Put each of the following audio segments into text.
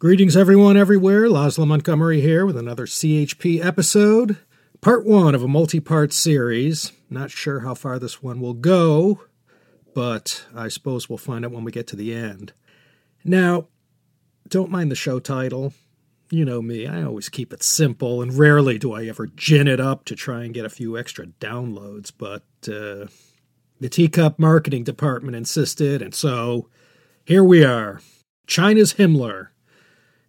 Greetings, everyone, everywhere. Laszlo Montgomery here with another CHP episode. Part one of a multi part series. Not sure how far this one will go, but I suppose we'll find out when we get to the end. Now, don't mind the show title. You know me, I always keep it simple, and rarely do I ever gin it up to try and get a few extra downloads, but uh, the Teacup marketing department insisted, and so here we are. China's Himmler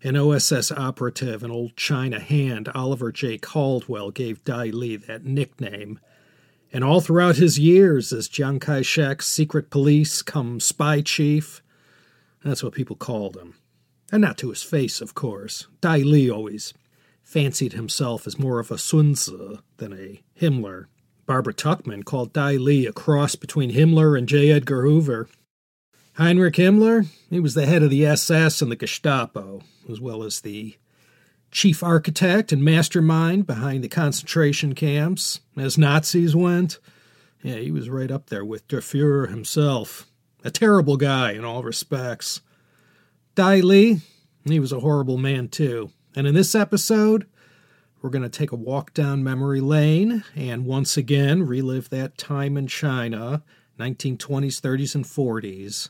an OSS operative an old China hand, Oliver J. Caldwell, gave Dai Li that nickname. And all throughout his years as Chiang Kai shek's secret police come spy chief, that's what people called him. And not to his face, of course. Dai Li always fancied himself as more of a Sun Tzu than a Himmler. Barbara Tuchman called Dai Li a cross between Himmler and J. Edgar Hoover. Heinrich Himmler, he was the head of the SS and the Gestapo, as well as the chief architect and mastermind behind the concentration camps. As Nazis went, yeah, he was right up there with Der Fuhrer himself. A terrible guy in all respects. Dai Li, he was a horrible man too. And in this episode, we're going to take a walk down memory lane and once again relive that time in China, 1920s, 30s, and 40s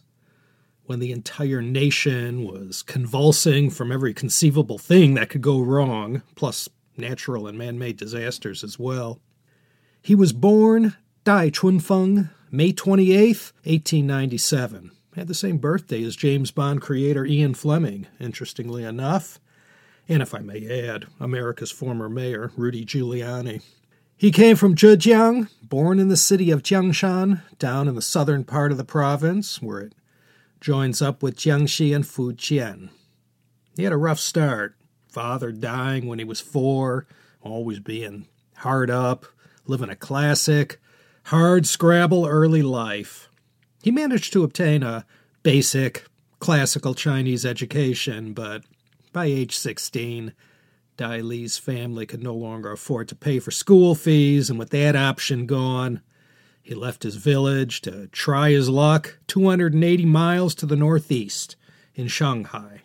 when the entire nation was convulsing from every conceivable thing that could go wrong, plus natural and man made disasters as well. He was born Dai Chunfeng, May 28, 1897. Had the same birthday as James Bond creator Ian Fleming, interestingly enough. And if I may add, America's former mayor, Rudy Giuliani. He came from Zhejiang, born in the city of Jiangshan, down in the southern part of the province, where it joins up with Jiangxi and Fujian. He had a rough start. Father dying when he was four, always being hard up, living a classic, hard scrabble early life. He managed to obtain a basic classical Chinese education, but by age 16, Dai Li's family could no longer afford to pay for school fees, and with that option gone, he left his village to try his luck 280 miles to the northeast in Shanghai.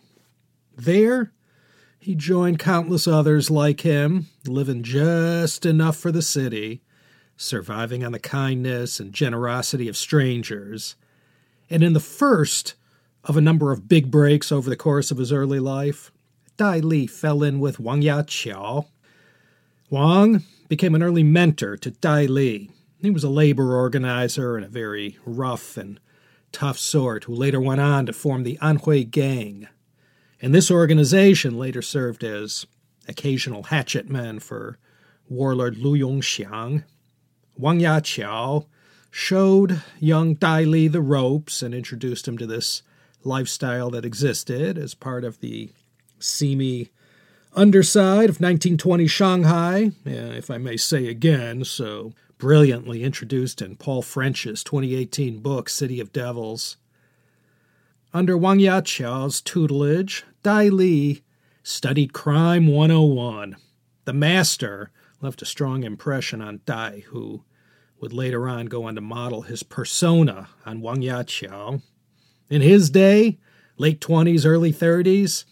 There, he joined countless others like him, living just enough for the city, surviving on the kindness and generosity of strangers. And in the first of a number of big breaks over the course of his early life, Dai Li fell in with Wang Yaqiao. Wang became an early mentor to Dai Li, he was a labor organizer and a very rough and tough sort who later went on to form the Anhui Gang. And this organization later served as occasional hatchet men for warlord Lu Yongxiang. Wang Yaqiao showed young Dai Li the ropes and introduced him to this lifestyle that existed as part of the seamy underside of 1920 Shanghai, eh, if I may say again, so brilliantly introduced in Paul French's 2018 book, City of Devils. Under Wang Yaqiao's tutelage, Dai Li studied Crime 101. The master left a strong impression on Dai, who would later on go on to model his persona on Wang Yaqiao. In his day, late 20s, early 30s,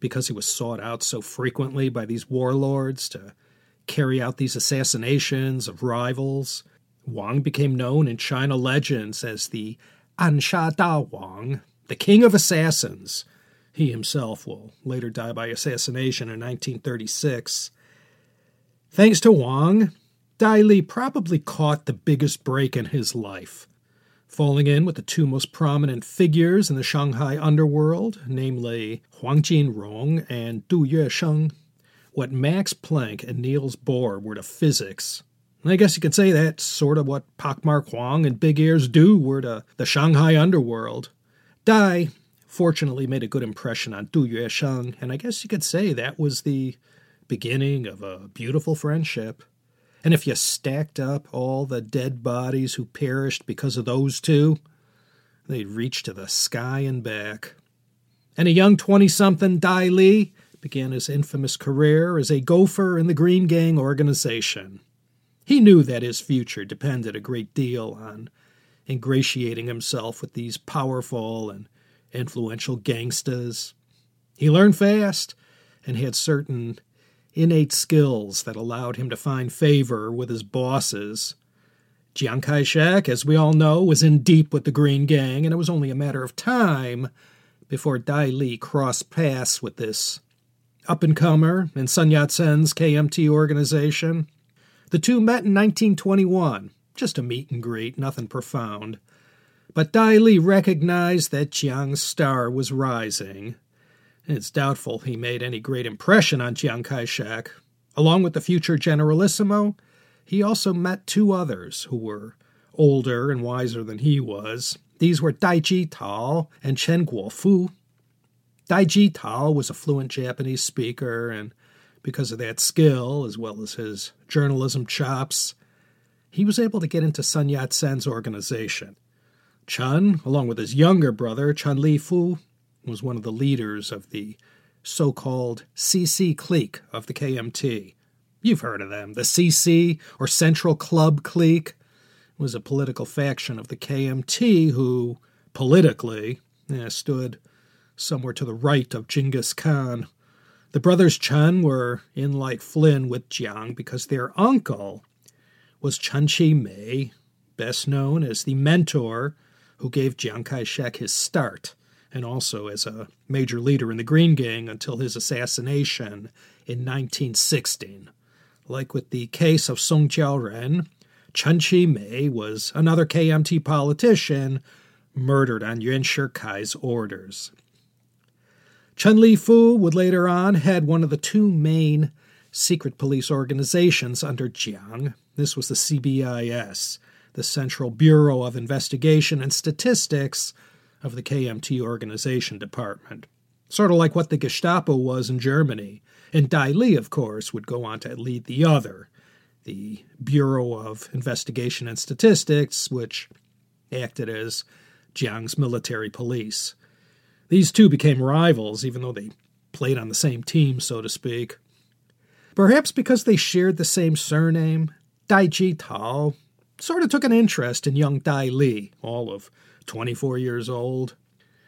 because he was sought out so frequently by these warlords to carry out these assassinations of rivals. Wang became known in China legends as the Ansha Da Wang, the king of assassins. He himself will later die by assassination in 1936. Thanks to Wang, Dai Li probably caught the biggest break in his life, falling in with the two most prominent figures in the Shanghai underworld, namely Huang Jinrong and Du Yuesheng what Max Planck and Niels Bohr were to physics. I guess you could say that's sort of what Pockmark Huang and Big Ears Du were to the Shanghai underworld. Dai fortunately made a good impression on Du Yuesheng, and I guess you could say that was the beginning of a beautiful friendship. And if you stacked up all the dead bodies who perished because of those two, they'd reach to the sky and back. And a young 20 something Dai Li began his infamous career as a gopher in the Green Gang organization. He knew that his future depended a great deal on ingratiating himself with these powerful and influential gangsters. He learned fast and had certain innate skills that allowed him to find favor with his bosses. Chiang Kai shek, as we all know, was in deep with the Green Gang, and it was only a matter of time before Dai Li crossed paths with this up and comer in Sun Yat sen's KMT organization. The two met in 1921, just a meet and greet, nothing profound. But Dai Li recognized that Chiang's star was rising. It's doubtful he made any great impression on Chiang Kai shek. Along with the future Generalissimo, he also met two others who were older and wiser than he was. These were Dai Ji Tao and Chen Guofu. Dai Ji Tao was a fluent Japanese speaker, and because of that skill, as well as his journalism chops, he was able to get into Sun Yat sen's organization. Chun, along with his younger brother, Chen Li Fu, was one of the leaders of the so called CC clique of the KMT. You've heard of them. The CC, or Central Club Clique, was a political faction of the KMT who, politically, eh, stood somewhere to the right of Genghis Khan. The brothers Chen were in like Flynn with Jiang because their uncle was Chen Chi-mei, best known as the mentor who gave Jiang Kai shek his start, and also as a major leader in the Green Gang until his assassination in 1916. Like with the case of Song Jiaoren, Chen Chi-mei was another KMT politician murdered on Yuan Shikai's orders. Chen Li Fu would later on head one of the two main secret police organizations under Jiang. This was the CBIS, the Central Bureau of Investigation and Statistics of the KMT organization department. Sort of like what the Gestapo was in Germany. And Dai Li, of course, would go on to lead the other, the Bureau of Investigation and Statistics, which acted as Jiang's military police. These two became rivals, even though they played on the same team, so to speak. Perhaps because they shared the same surname, Dai Ji Tao sort of took an interest in young Dai Li, all of 24 years old.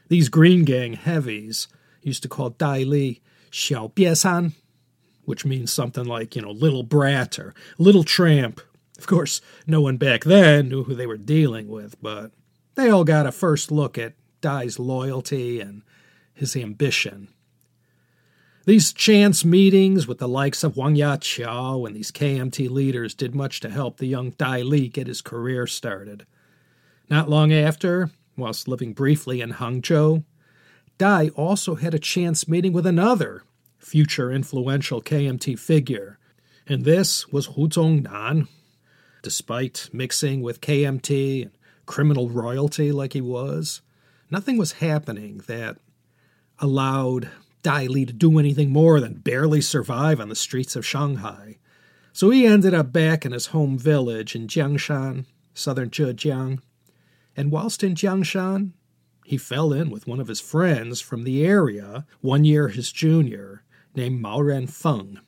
These Green Gang heavies used to call Dai Li Xiao Biesan, which means something like, you know, little brat or little tramp. Of course, no one back then knew who they were dealing with, but they all got a first look at Dai's loyalty and his ambition. These chance meetings with the likes of Wang Yaqiao and these KMT leaders did much to help the young Dai Li get his career started. Not long after, whilst living briefly in Hangzhou, Dai also had a chance meeting with another future influential KMT figure, and this was Hu Zhongnan. Despite mixing with KMT and criminal royalty like he was, nothing was happening that allowed Dai Li to do anything more than barely survive on the streets of Shanghai. So he ended up back in his home village in Jiangshan, southern Zhejiang. And whilst in Jiangshan, he fell in with one of his friends from the area, one year his junior, named Mao Renfeng.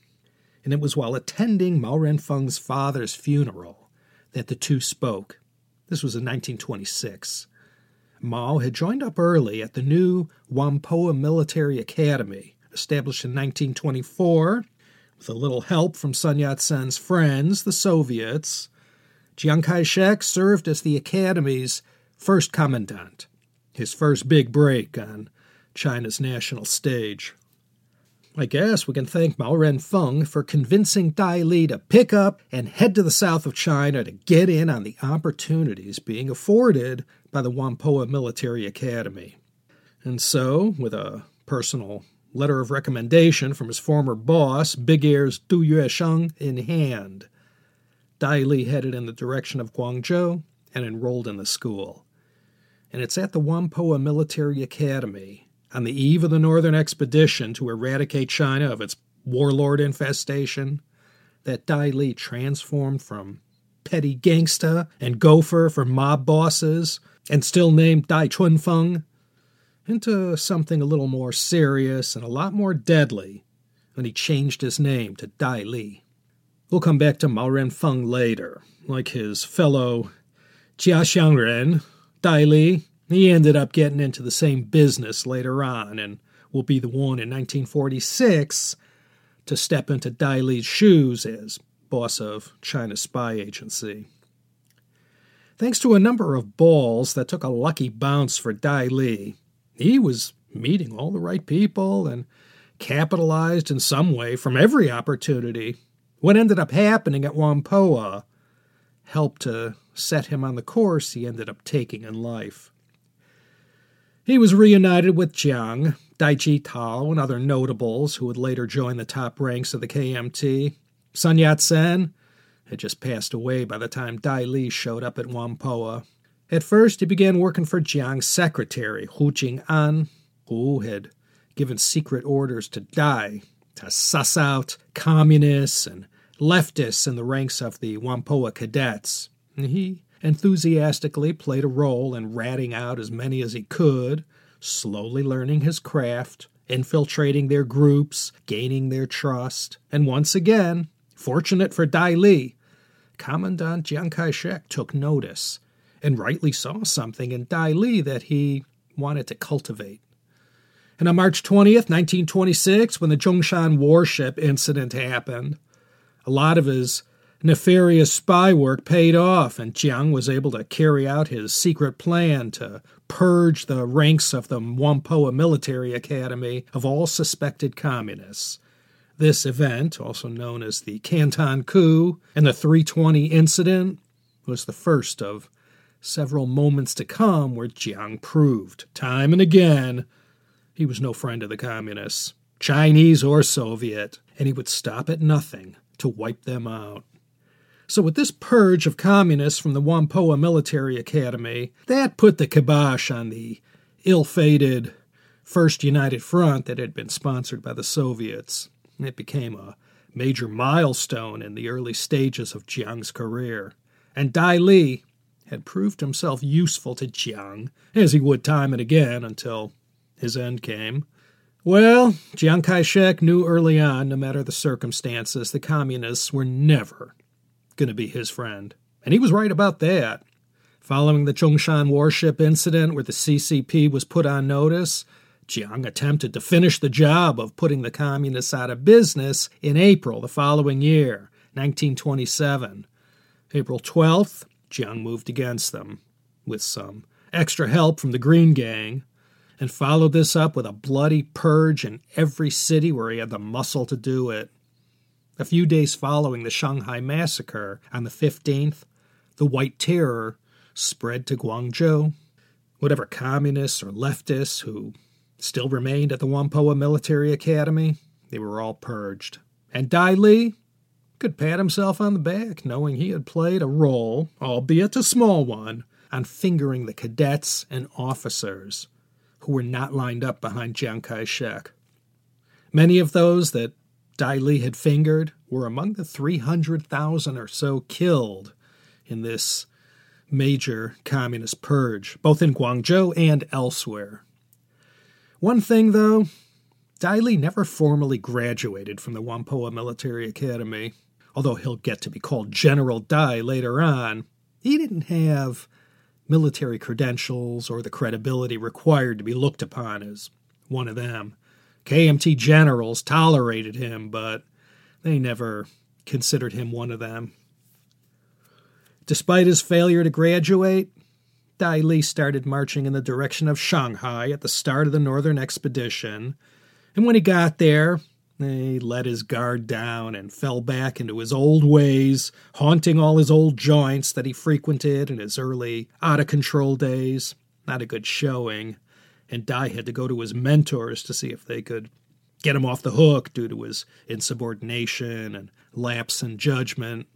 And it was while attending Mao Renfeng's father's funeral that the two spoke. This was in 1926. Mao had joined up early at the new Whampoa Military Academy, established in 1924 with a little help from Sun Yat sen's friends, the Soviets. Chiang Kai shek served as the Academy's first commandant, his first big break on China's national stage. I guess we can thank Mao Renfeng for convincing Dai Li to pick up and head to the south of China to get in on the opportunities being afforded by the Whampoa Military Academy. And so, with a personal letter of recommendation from his former boss, Big Ears Du Yuesheng, in hand, Dai Li headed in the direction of Guangzhou and enrolled in the school. And it's at the Whampoa Military Academy on the eve of the Northern Expedition to eradicate China of its warlord infestation, that Dai Li transformed from petty gangsta and gopher for mob bosses, and still named Dai Chunfeng, into something a little more serious and a lot more deadly when he changed his name to Dai Li. We'll come back to Mao Renfeng later. Like his fellow Jia Xiangren, Dai Li he ended up getting into the same business later on and will be the one in 1946 to step into Dai Li's shoes as boss of China's spy agency. Thanks to a number of balls that took a lucky bounce for Dai Li, he was meeting all the right people and capitalized in some way from every opportunity. What ended up happening at Whampoa helped to set him on the course he ended up taking in life. He was reunited with Jiang, Dai Ji Tao, and other notables who would later join the top ranks of the KMT. Sun Yat sen had just passed away by the time Dai Li showed up at Whampoa. At first, he began working for Jiang's secretary, Hu Jing-an, who had given secret orders to Dai to suss out communists and leftists in the ranks of the Whampoa cadets. He enthusiastically played a role in ratting out as many as he could, slowly learning his craft, infiltrating their groups, gaining their trust, and once again, fortunate for Dai Li, Commandant Chiang Kai shek took notice and rightly saw something in Dai Li that he wanted to cultivate. And on March 20th, 1926, when the Zhongshan warship incident happened, a lot of his nefarious spy work paid off, and Jiang was able to carry out his secret plan to purge the ranks of the Whampoa Military Academy of all suspected communists. This event, also known as the Canton Coup and the 320 incident, was the first of several moments to come where Jiang proved, time and again, he was no friend of the communists, Chinese or Soviet, and he would stop at nothing to wipe them out. So, with this purge of communists from the Whampoa Military Academy, that put the kibosh on the ill fated First United Front that had been sponsored by the Soviets. It became a major milestone in the early stages of Jiang's career. And Dai Li had proved himself useful to Jiang, as he would time and again until his end came. Well, Chiang Kai shek knew early on, no matter the circumstances, the communists were never going to be his friend. And he was right about that. Following the Zhongshan warship incident where the CCP was put on notice, Jiang attempted to finish the job of putting the communists out of business in April the following year, 1927. April 12th, Jiang moved against them, with some extra help from the Green Gang, and followed this up with a bloody purge in every city where he had the muscle to do it. A few days following the Shanghai massacre on the 15th, the White Terror spread to Guangzhou. Whatever communists or leftists who still remained at the Whampoa Military Academy, they were all purged. And Dai Li could pat himself on the back, knowing he had played a role, albeit a small one, on fingering the cadets and officers who were not lined up behind Chiang Kai shek. Many of those that Dai Li had fingered were among the 300,000 or so killed in this major communist purge, both in Guangzhou and elsewhere. One thing, though, Li never formally graduated from the Whampoa Military Academy. Although he'll get to be called General Dai later on, he didn't have military credentials or the credibility required to be looked upon as one of them. KMT generals tolerated him, but they never considered him one of them. Despite his failure to graduate, Dai Li started marching in the direction of Shanghai at the start of the Northern Expedition, and when he got there, he let his guard down and fell back into his old ways, haunting all his old joints that he frequented in his early, out of control days. Not a good showing and Dai had to go to his mentors to see if they could get him off the hook due to his insubordination and lapse in judgment.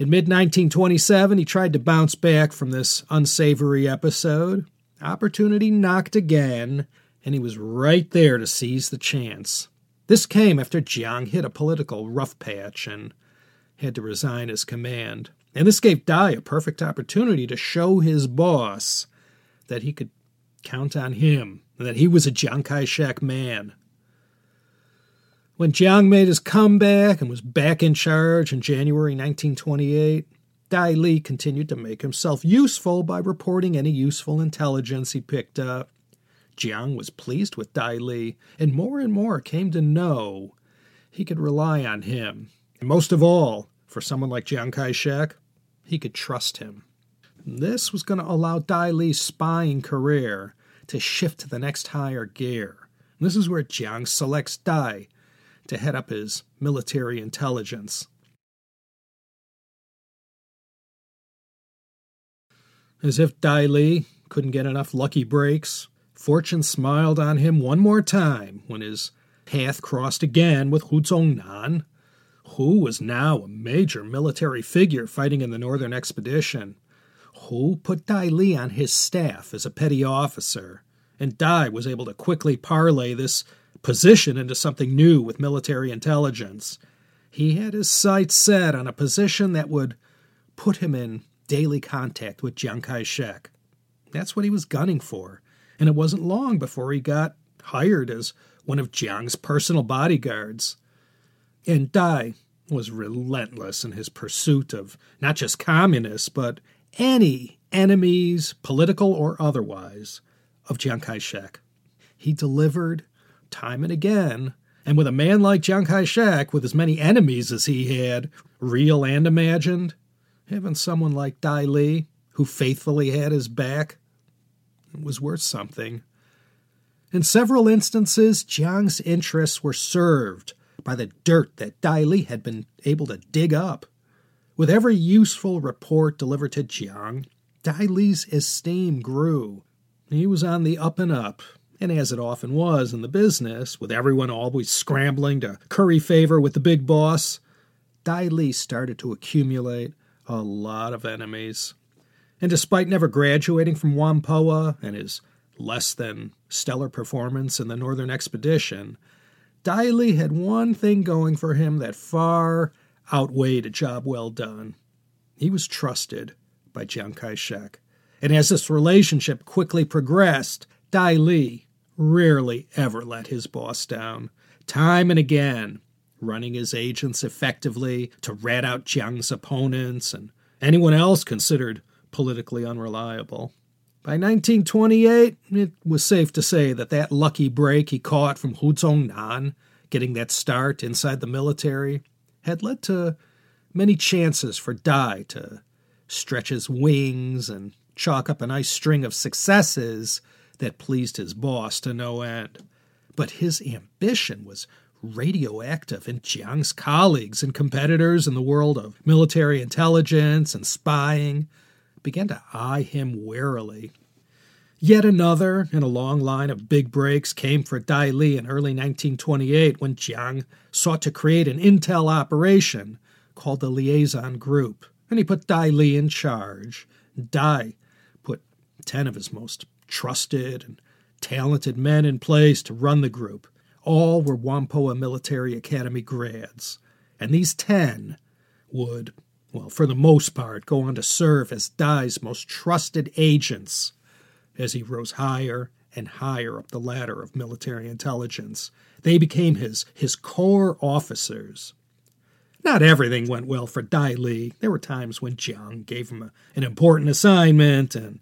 In mid 1927, he tried to bounce back from this unsavory episode. Opportunity knocked again, and he was right there to seize the chance. This came after Jiang hit a political rough patch and had to resign his command. And this gave Dai a perfect opportunity to show his boss that he could count on him, and that he was a Jiang Kai shek man. When Jiang made his comeback and was back in charge in January 1928, Dai Li continued to make himself useful by reporting any useful intelligence he picked up. Jiang was pleased with Dai Li, and more and more came to know he could rely on him. And most of all, for someone like Jiang Kai shek, he could trust him. This was going to allow Dai Li's spying career to shift to the next higher gear. This is where Jiang selects Dai to head up his military intelligence. As if Dai Li couldn't get enough lucky breaks, fortune smiled on him one more time when his path crossed again with Hu Zhongnan, who was now a major military figure fighting in the Northern Expedition. Hu put Dai Li on his staff as a petty officer, and Dai was able to quickly parlay this position into something new with military intelligence. He had his sights set on a position that would put him in daily contact with Chiang Kai shek. That's what he was gunning for, and it wasn't long before he got hired as one of Jiang's personal bodyguards. And Dai was relentless in his pursuit of not just communists, but any enemies, political or otherwise, of Chiang Kai shek. He delivered time and again, and with a man like Chiang Kai shek, with as many enemies as he had, real and imagined, having someone like Dai Li, who faithfully had his back, was worth something. In several instances, Jiang's interests were served by the dirt that Dai Li had been able to dig up. With every useful report delivered to Jiang, Dai Li's esteem grew. He was on the up and up, and as it often was in the business, with everyone always scrambling to curry favor with the big boss, Dai Li started to accumulate a lot of enemies. And despite never graduating from Whampoa and his less than stellar performance in the Northern Expedition, Dai Li had one thing going for him that far outweighed a job well done. He was trusted by Chiang Kai shek. And as this relationship quickly progressed, Dai Li rarely ever let his boss down. Time and again, running his agents effectively to rat out Jiang's opponents and anyone else considered politically unreliable. By 1928, it was safe to say that that lucky break he caught from Hu Zhongnan, getting that start inside the military, had led to many chances for Dai to stretch his wings and chalk up a nice string of successes that pleased his boss to no end. But his ambition was radioactive, and Jiang's colleagues and competitors in the world of military intelligence and spying began to eye him warily. Yet another in a long line of big breaks came for Dai Li in early 1928 when Jiang sought to create an intel operation called the Liaison Group, and he put Dai Li in charge. Dai put 10 of his most trusted and talented men in place to run the group. All were Whampoa Military Academy grads, and these 10 would well, for the most part, go on to serve as Dai's most trusted agents as he rose higher and higher up the ladder of military intelligence. They became his, his core officers. Not everything went well for Dai Li. There were times when Jiang gave him a, an important assignment and,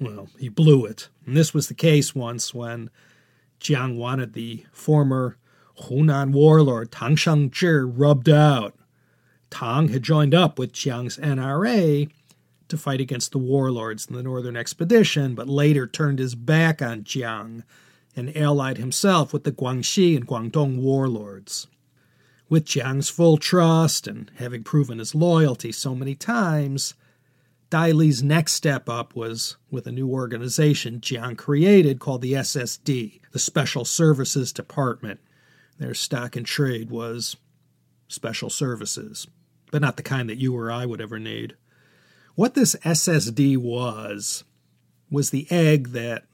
well, he blew it. And this was the case once when Jiang wanted the former Hunan warlord Tang Shengzhi rubbed out Tang had joined up with Jiang's NRA to fight against the warlords in the Northern Expedition, but later turned his back on Jiang and allied himself with the Guangxi and Guangdong warlords. With Jiang's full trust and having proven his loyalty so many times, Dai Li's next step up was with a new organization Jiang created called the SSD, the Special Services Department. Their stock and trade was special services but not the kind that you or I would ever need. What this SSD was, was the egg that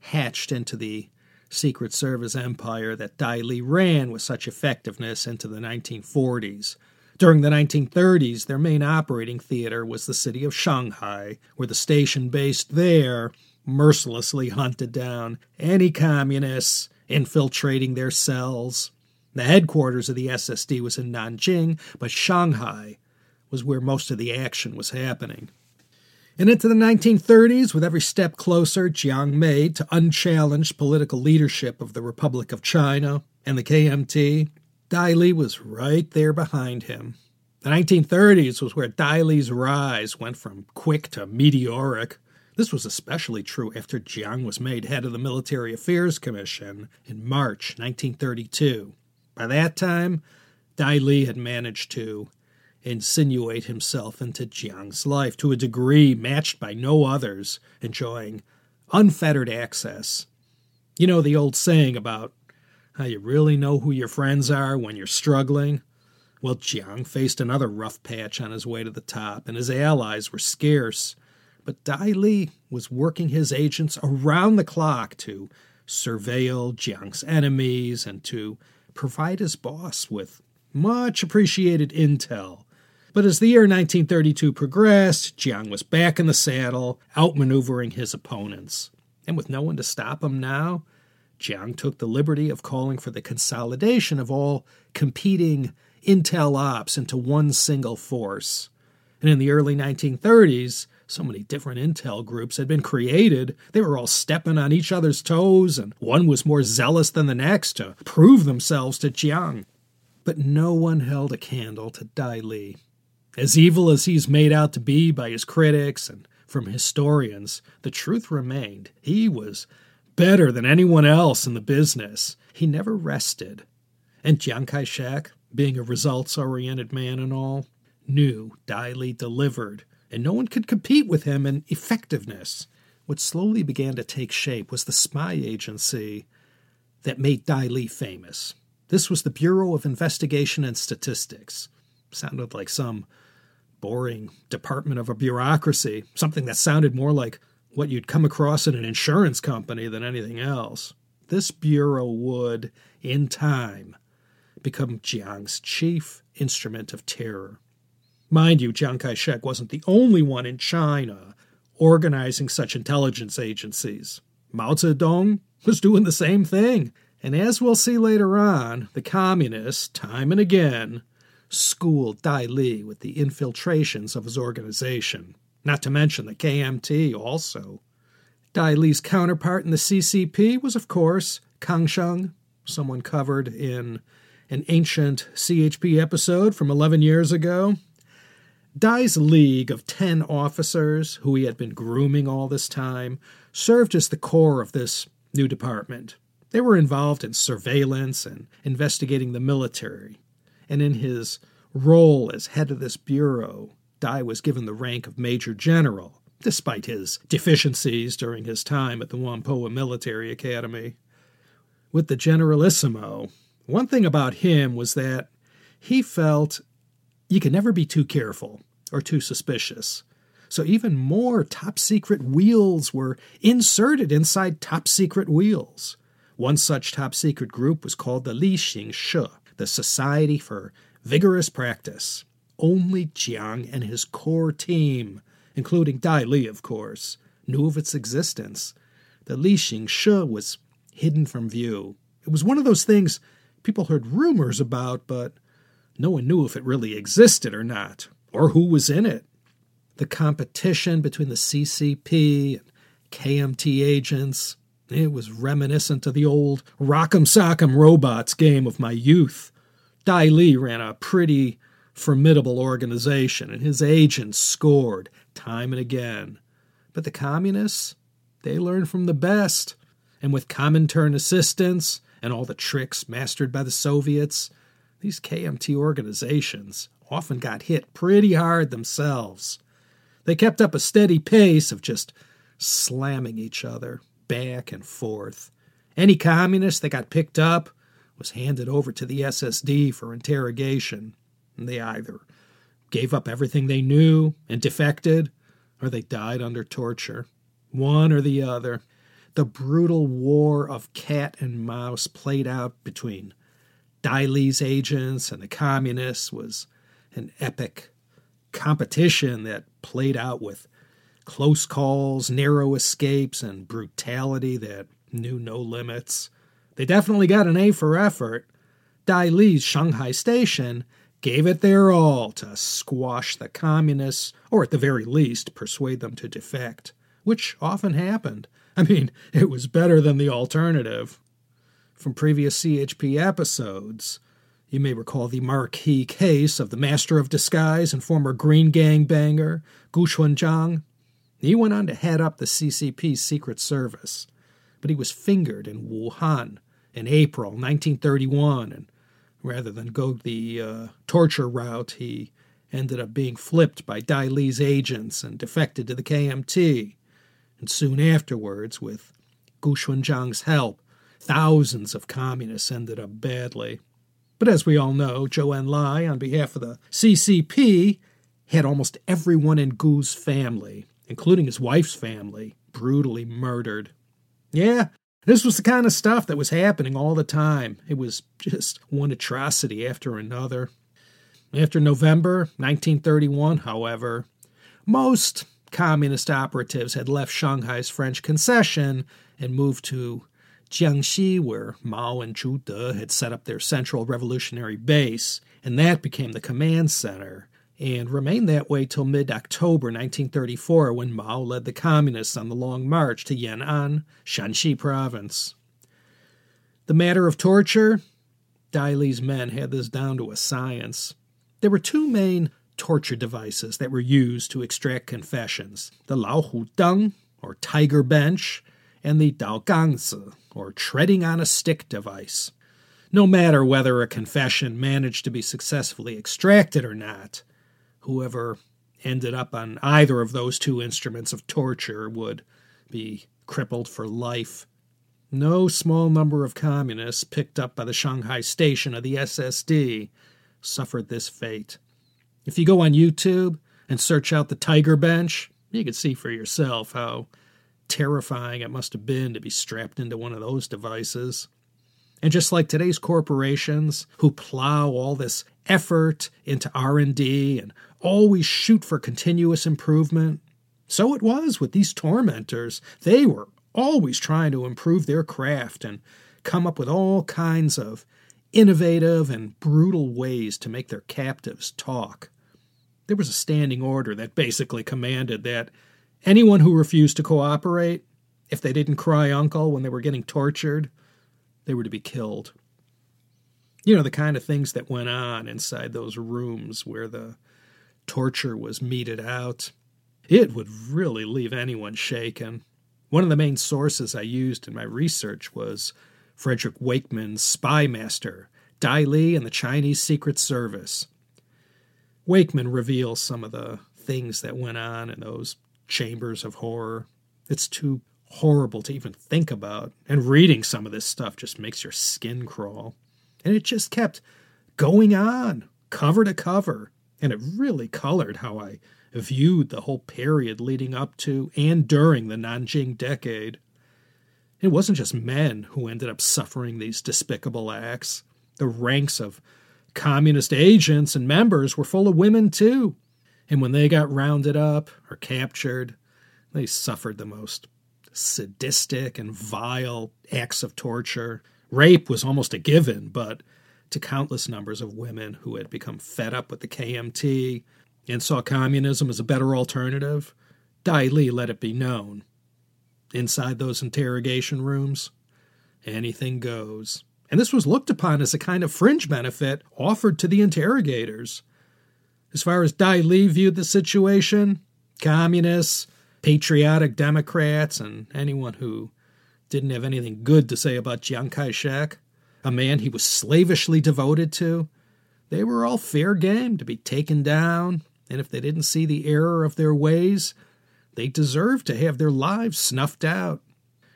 hatched into the Secret Service empire that Li ran with such effectiveness into the 1940s. During the 1930s, their main operating theater was the city of Shanghai, where the station based there mercilessly hunted down any communists, infiltrating their cells, the headquarters of the SSD was in Nanjing, but Shanghai was where most of the action was happening. And into the 1930s, with every step closer Jiang made to unchallenged political leadership of the Republic of China and the KMT, Dai Li was right there behind him. The 1930s was where Dai Li's rise went from quick to meteoric. This was especially true after Jiang was made head of the Military Affairs Commission in March 1932. By that time, Dai Li had managed to insinuate himself into Jiang's life to a degree matched by no others, enjoying unfettered access. You know the old saying about how you really know who your friends are when you're struggling? Well, Jiang faced another rough patch on his way to the top, and his allies were scarce. But Dai Li was working his agents around the clock to surveil Jiang's enemies and to provide his boss with much appreciated intel but as the year 1932 progressed, Jiang was back in the saddle, outmaneuvering his opponents. And with no one to stop him now, Jiang took the liberty of calling for the consolidation of all competing intel ops into one single force. And in the early 1930s, so many different intel groups had been created. They were all stepping on each other's toes, and one was more zealous than the next to prove themselves to Jiang. But no one held a candle to Dai Li. As evil as he's made out to be by his critics and from historians, the truth remained. He was better than anyone else in the business. He never rested. And Chiang Kai shek, being a results oriented man and all, knew Dai Li delivered, and no one could compete with him in effectiveness. What slowly began to take shape was the spy agency that made Dai Li famous. This was the Bureau of Investigation and Statistics. Sounded like some boring department of a bureaucracy, something that sounded more like what you'd come across in an insurance company than anything else. This bureau would, in time, become Jiang's chief instrument of terror. Mind you, Chiang Kai shek wasn't the only one in China organizing such intelligence agencies. Mao Zedong was doing the same thing. And as we'll see later on, the communists, time and again, schooled Dai Li with the infiltrations of his organization, not to mention the KMT also. Dai Li's counterpart in the CCP was, of course, Kang Sheng, someone covered in an ancient CHP episode from 11 years ago. Dai's league of 10 officers, who he had been grooming all this time, served as the core of this new department. They were involved in surveillance and investigating the military, and in his role as head of this bureau, Dai was given the rank of Major General, despite his deficiencies during his time at the Whampoa Military Academy. With the Generalissimo, one thing about him was that he felt you can never be too careful or too suspicious. So even more top secret wheels were inserted inside top secret wheels. One such top secret group was called the Li Xing She, the Society for Vigorous Practice. Only Jiang and his core team, including Dai Li, of course, knew of its existence. The Li Xing She was hidden from view. It was one of those things people heard rumors about, but no one knew if it really existed or not, or who was in it. The competition between the CCP and KMT agents, it was reminiscent of the old Rock'em Sock'em Robots game of my youth. Dai Li ran a pretty formidable organization, and his agents scored time and again. But the communists, they learned from the best, and with Comintern assistance and all the tricks mastered by the Soviets, these KMT organizations often got hit pretty hard themselves. They kept up a steady pace of just slamming each other back and forth. Any communist that got picked up was handed over to the SSD for interrogation. They either gave up everything they knew and defected, or they died under torture. One or the other. The brutal war of cat and mouse played out between Dai Li's agents and the communists was an epic competition that played out with close calls, narrow escapes, and brutality that knew no limits. They definitely got an A for effort. Dai Li's Shanghai station gave it their all to squash the communists, or at the very least, persuade them to defect, which often happened. I mean, it was better than the alternative. From previous CHP episodes, you may recall the marquee case of the master of disguise and former Green Gang banger, Gu Xuanzhang. He went on to head up the CCP's Secret Service, but he was fingered in Wuhan in April 1931, and rather than go the uh, torture route, he ended up being flipped by Dai Li's agents and defected to the KMT. And soon afterwards, with Gu Xuanzhang's help, thousands of communists ended up badly. But as we all know, Zhou Enlai, on behalf of the CCP, had almost everyone in Gu's family, including his wife's family, brutally murdered. Yeah, this was the kind of stuff that was happening all the time. It was just one atrocity after another. After November 1931, however, most communist operatives had left Shanghai's French concession and moved to Jiangxi, where Mao and Zhu De had set up their central revolutionary base, and that became the command center, and remained that way till mid October 1934 when Mao led the communists on the Long March to Yan'an, Shanxi province. The matter of torture, Dai Li's men had this down to a science. There were two main torture devices that were used to extract confessions the Lao Hu Deng, or tiger bench, and the Dao Gangzi, or treading on a stick device. No matter whether a confession managed to be successfully extracted or not, whoever ended up on either of those two instruments of torture would be crippled for life. No small number of communists picked up by the Shanghai station of the SSD suffered this fate. If you go on YouTube and search out the Tiger Bench, you can see for yourself how terrifying it must have been to be strapped into one of those devices. And just like today's corporations who plow all this effort into R&D and always shoot for continuous improvement, so it was with these tormentors. They were always trying to improve their craft and come up with all kinds of innovative and brutal ways to make their captives talk. There was a standing order that basically commanded that Anyone who refused to cooperate, if they didn't cry uncle when they were getting tortured, they were to be killed. You know, the kind of things that went on inside those rooms where the torture was meted out. It would really leave anyone shaken. One of the main sources I used in my research was Frederic Wakeman's Spy Master, Dai Li and the Chinese Secret Service. Wakeman reveals some of the things that went on in those chambers of horror. It's too horrible to even think about. And reading some of this stuff just makes your skin crawl. And it just kept going on, cover to cover. And it really colored how I viewed the whole period leading up to and during the Nanjing decade. It wasn't just men who ended up suffering these despicable acts. The ranks of communist agents and members were full of women, too. And when they got rounded up or captured, they suffered the most sadistic and vile acts of torture. Rape was almost a given, but to countless numbers of women who had become fed up with the KMT and saw communism as a better alternative, Dai Li let it be known. Inside those interrogation rooms, anything goes. And this was looked upon as a kind of fringe benefit offered to the interrogators. As far as Dai Li viewed the situation, communists, patriotic Democrats, and anyone who didn't have anything good to say about Chiang Kai shek, a man he was slavishly devoted to, they were all fair game to be taken down, and if they didn't see the error of their ways, they deserved to have their lives snuffed out.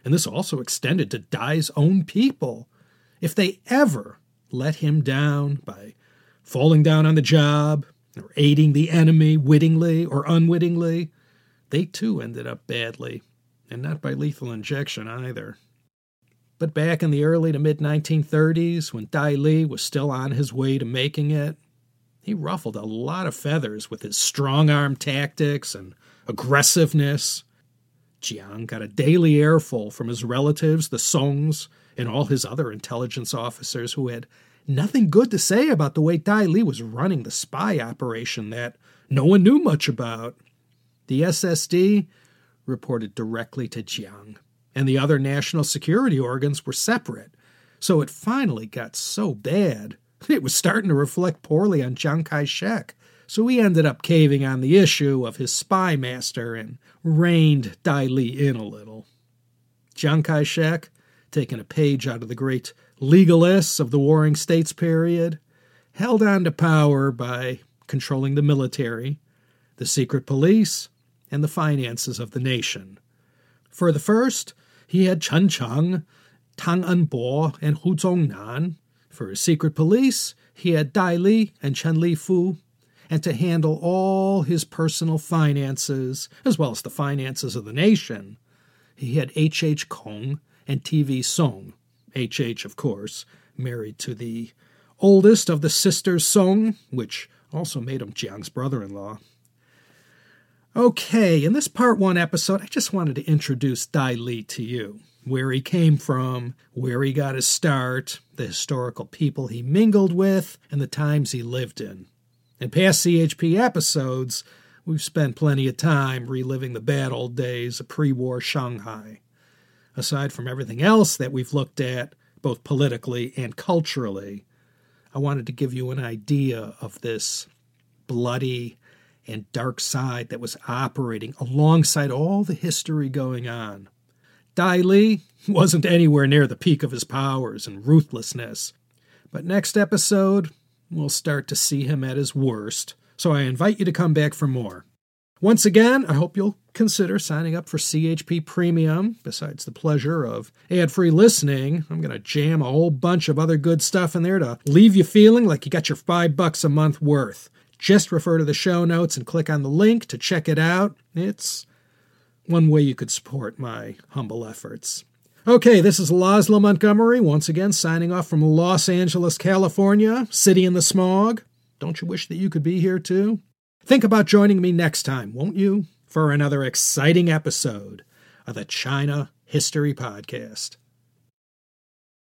And this also extended to Dai's own people. If they ever let him down by falling down on the job, or aiding the enemy wittingly or unwittingly, they too ended up badly, and not by lethal injection either. But back in the early to mid 1930s, when Dai Li was still on his way to making it, he ruffled a lot of feathers with his strong arm tactics and aggressiveness. Jiang got a daily airful from his relatives, the Songs, and all his other intelligence officers who had nothing good to say about the way Dai Li was running the spy operation that no one knew much about. The SSD reported directly to Jiang, and the other national security organs were separate. So it finally got so bad, it was starting to reflect poorly on Chiang Kai shek. So he ended up caving on the issue of his spy master and reined Dai Li in a little. Chiang Kai shek, taking a page out of the great legalists of the Warring States period, held on to power by controlling the military, the secret police, and the finances of the nation. For the first, he had Chen Cheng, Tang Enbo, and Hu Zongnan. For his secret police, he had Dai Li and Chen Li Fu, and to handle all his personal finances, as well as the finances of the nation, he had H. H. Kong and T. V. Song. H. H., of course, married to the oldest of the sisters Song, which also made him Jiang's brother in law. Okay, in this part one episode, I just wanted to introduce Dai Li to you. Where he came from, where he got his start, the historical people he mingled with, and the times he lived in. In past CHP episodes, we've spent plenty of time reliving the bad old days of pre war Shanghai. Aside from everything else that we've looked at, both politically and culturally, I wanted to give you an idea of this bloody, and dark side that was operating alongside all the history going on. Dai Li wasn't anywhere near the peak of his powers and ruthlessness, but next episode, we'll start to see him at his worst, so I invite you to come back for more. Once again, I hope you'll consider signing up for CHP Premium. Besides the pleasure of ad free listening, I'm going to jam a whole bunch of other good stuff in there to leave you feeling like you got your five bucks a month worth. Just refer to the show notes and click on the link to check it out. It's one way you could support my humble efforts. Okay, this is Laszlo Montgomery, once again signing off from Los Angeles, California, city in the smog. Don't you wish that you could be here too? Think about joining me next time, won't you? For another exciting episode of the China History Podcast.